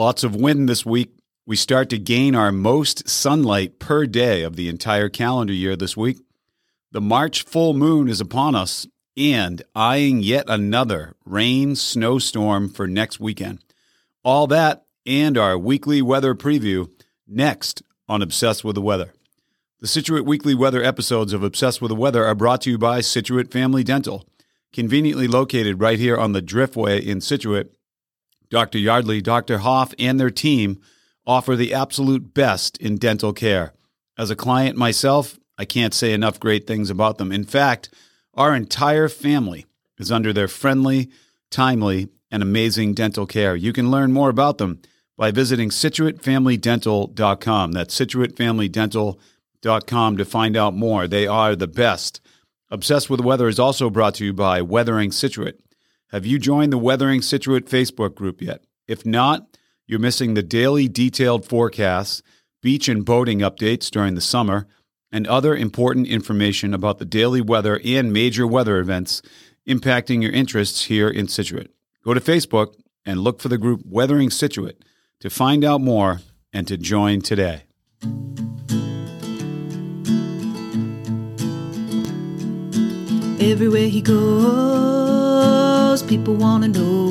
Lots of wind this week. We start to gain our most sunlight per day of the entire calendar year this week. The March full moon is upon us and eyeing yet another rain snowstorm for next weekend. All that and our weekly weather preview next on Obsessed with the Weather. The Scituate Weekly Weather episodes of Obsessed with the Weather are brought to you by Scituate Family Dental. Conveniently located right here on the Driftway in Scituate, Dr. Yardley, Dr. Hoff, and their team offer the absolute best in dental care. As a client myself, I can't say enough great things about them. In fact, our entire family is under their friendly, timely, and amazing dental care. You can learn more about them by visiting ScituateFamilyDental.com. That's ScituateFamilyDental.com com to find out more. They are the best. Obsessed with the Weather is also brought to you by Weathering Scituate. Have you joined the Weathering Scituate Facebook group yet? If not, you're missing the daily detailed forecasts, beach and boating updates during the summer, and other important information about the daily weather and major weather events impacting your interests here in Scituate. Go to Facebook and look for the group Weathering Scituate to find out more and to join today. Everywhere he goes, people want to know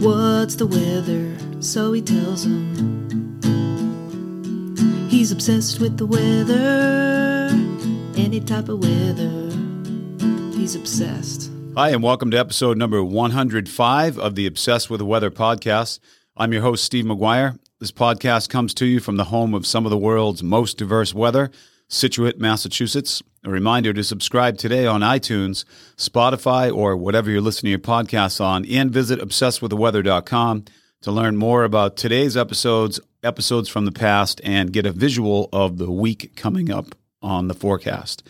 what's the weather, so he tells them. He's obsessed with the weather, any type of weather. He's obsessed. Hi, and welcome to episode number 105 of the Obsessed with the Weather podcast. I'm your host, Steve McGuire. This podcast comes to you from the home of some of the world's most diverse weather, Scituate, Massachusetts. A reminder to subscribe today on iTunes, Spotify, or whatever you're listening to your podcasts on, and visit obsessedwiththeweather.com to learn more about today's episodes, episodes from the past, and get a visual of the week coming up on the forecast.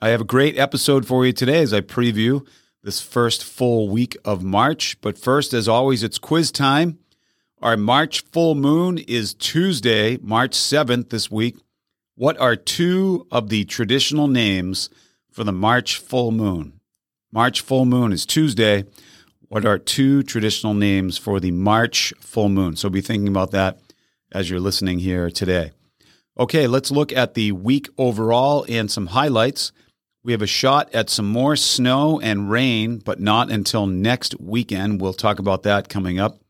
I have a great episode for you today as I preview this first full week of March. But first, as always, it's quiz time. Our March full moon is Tuesday, March 7th this week. What are two of the traditional names for the March full moon? March full moon is Tuesday. What are two traditional names for the March full moon? So be thinking about that as you're listening here today. Okay, let's look at the week overall and some highlights. We have a shot at some more snow and rain, but not until next weekend. We'll talk about that coming up.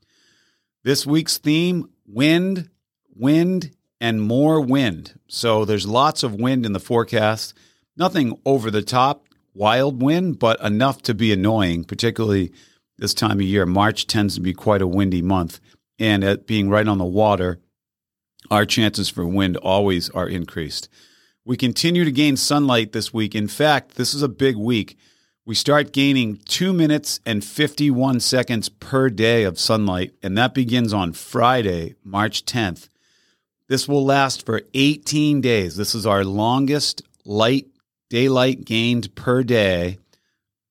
This week's theme wind, wind, and more wind. So there's lots of wind in the forecast. Nothing over the top, wild wind, but enough to be annoying, particularly this time of year. March tends to be quite a windy month. And at being right on the water, our chances for wind always are increased. We continue to gain sunlight this week. In fact, this is a big week. We start gaining two minutes and 51 seconds per day of sunlight, and that begins on Friday, March 10th. This will last for 18 days. This is our longest light daylight gained per day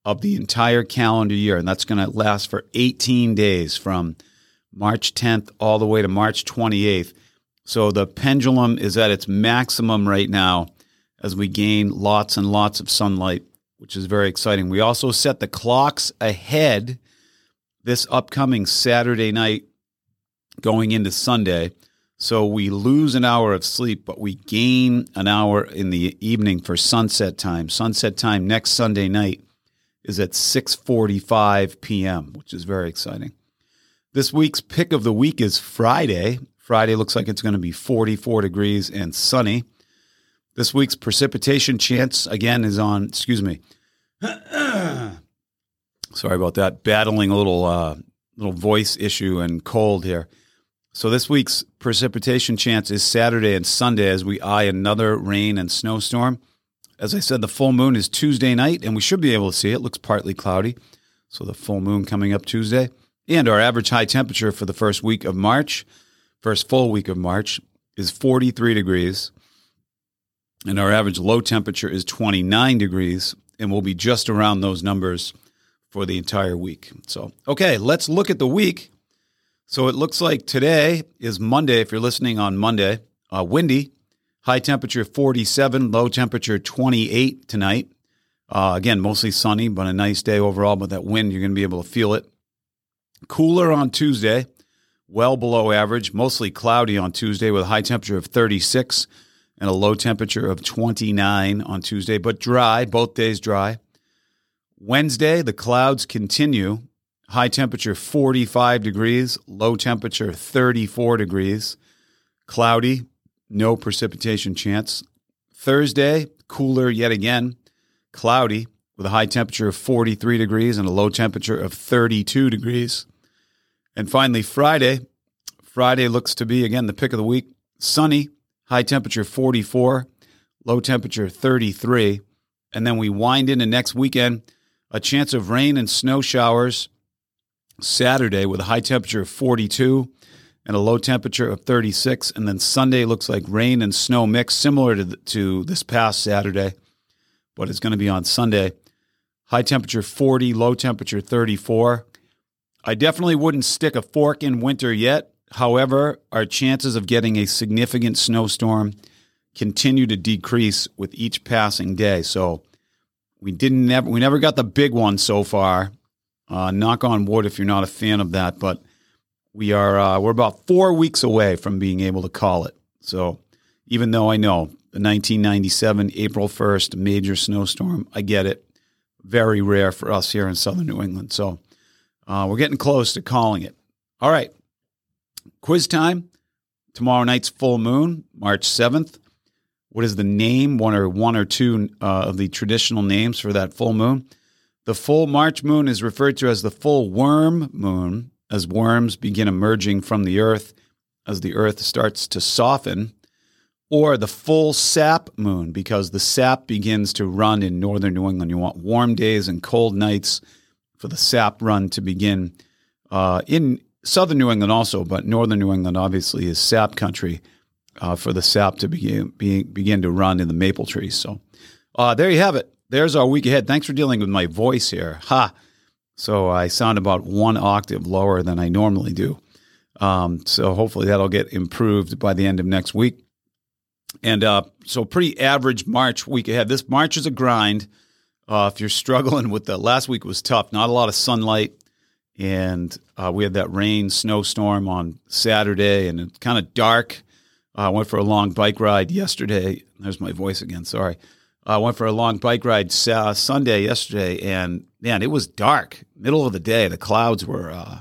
of the entire calendar year. And that's going to last for 18 days from March 10th all the way to March 28th. So the pendulum is at its maximum right now as we gain lots and lots of sunlight, which is very exciting. We also set the clocks ahead this upcoming Saturday night going into Sunday. So we lose an hour of sleep, but we gain an hour in the evening for sunset time. Sunset time next Sunday night is at 6:45 p.m., which is very exciting. This week's pick of the week is Friday. Friday looks like it's going to be 44 degrees and sunny. This week's precipitation chance again is on, excuse me. Sorry about that. Battling a little uh, little voice issue and cold here. So this week's precipitation chance is Saturday and Sunday as we eye another rain and snowstorm. As I said, the full moon is Tuesday night, and we should be able to see it. it looks partly cloudy. So the full moon coming up Tuesday. And our average high temperature for the first week of March, first full week of March, is 43 degrees. And our average low temperature is 29 degrees. And we'll be just around those numbers for the entire week. So, okay, let's look at the week. So it looks like today is Monday. If you're listening on Monday, uh, windy, high temperature 47, low temperature 28 tonight. Uh, again, mostly sunny, but a nice day overall. But that wind, you're going to be able to feel it. Cooler on Tuesday well below average, mostly cloudy on Tuesday with a high temperature of 36 and a low temperature of 29 on Tuesday, but dry, both days dry. Wednesday, the clouds continue. High temperature 45 degrees, low temperature 34 degrees. Cloudy, no precipitation chance. Thursday, cooler yet again, cloudy with a high temperature of 43 degrees and a low temperature of 32 degrees. And finally, Friday. Friday looks to be, again, the pick of the week. Sunny, high temperature 44, low temperature 33. And then we wind into next weekend, a chance of rain and snow showers Saturday with a high temperature of 42 and a low temperature of 36. And then Sunday looks like rain and snow mix, similar to, the, to this past Saturday, but it's going to be on Sunday. High temperature 40, low temperature 34. I definitely wouldn't stick a fork in winter yet. However, our chances of getting a significant snowstorm continue to decrease with each passing day. So we didn't never we never got the big one so far. Uh, knock on wood if you're not a fan of that, but we are uh, we're about four weeks away from being able to call it. So even though I know the 1997 April 1st major snowstorm, I get it. Very rare for us here in southern New England. So uh, we're getting close to calling it. All right, quiz time. Tomorrow night's full moon, March 7th. What is the name, one or one or two uh, of the traditional names for that full moon? The full March moon is referred to as the full worm moon as worms begin emerging from the earth, as the earth starts to soften, or the full sap moon, because the sap begins to run in northern New England. You want warm days and cold nights for the sap run to begin uh, in southern New England also, but northern New England obviously is sap country uh, for the sap to begin, be, begin to run in the maple trees. So uh, there you have it. There's our week ahead. Thanks for dealing with my voice here. Ha! So I sound about one octave lower than I normally do. Um, so hopefully that'll get improved by the end of next week. And uh, so pretty average March week ahead. This March is a grind. Uh, if you're struggling with the last week was tough, not a lot of sunlight, and uh, we had that rain snowstorm on Saturday, and it's kind of dark. I went for a long bike ride yesterday. There's my voice again. Sorry. I went for a long bike ride uh, Sunday yesterday, and man, it was dark, middle of the day. The clouds were uh,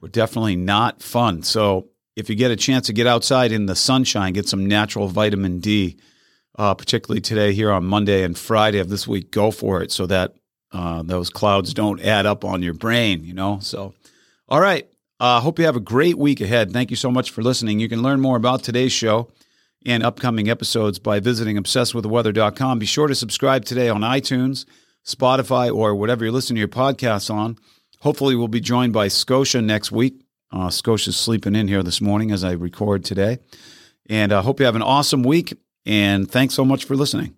were definitely not fun. So if you get a chance to get outside in the sunshine, get some natural vitamin D, uh, particularly today here on Monday and Friday of this week, go for it so that uh, those clouds don't add up on your brain. You know. So, all right. I uh, hope you have a great week ahead. Thank you so much for listening. You can learn more about today's show and upcoming episodes by visiting obsessedwiththeweather.com. Be sure to subscribe today on iTunes, Spotify, or whatever you're listening to your podcasts on. Hopefully, we'll be joined by Scotia next week. Uh, Scotia's sleeping in here this morning as I record today. And I uh, hope you have an awesome week. And thanks so much for listening.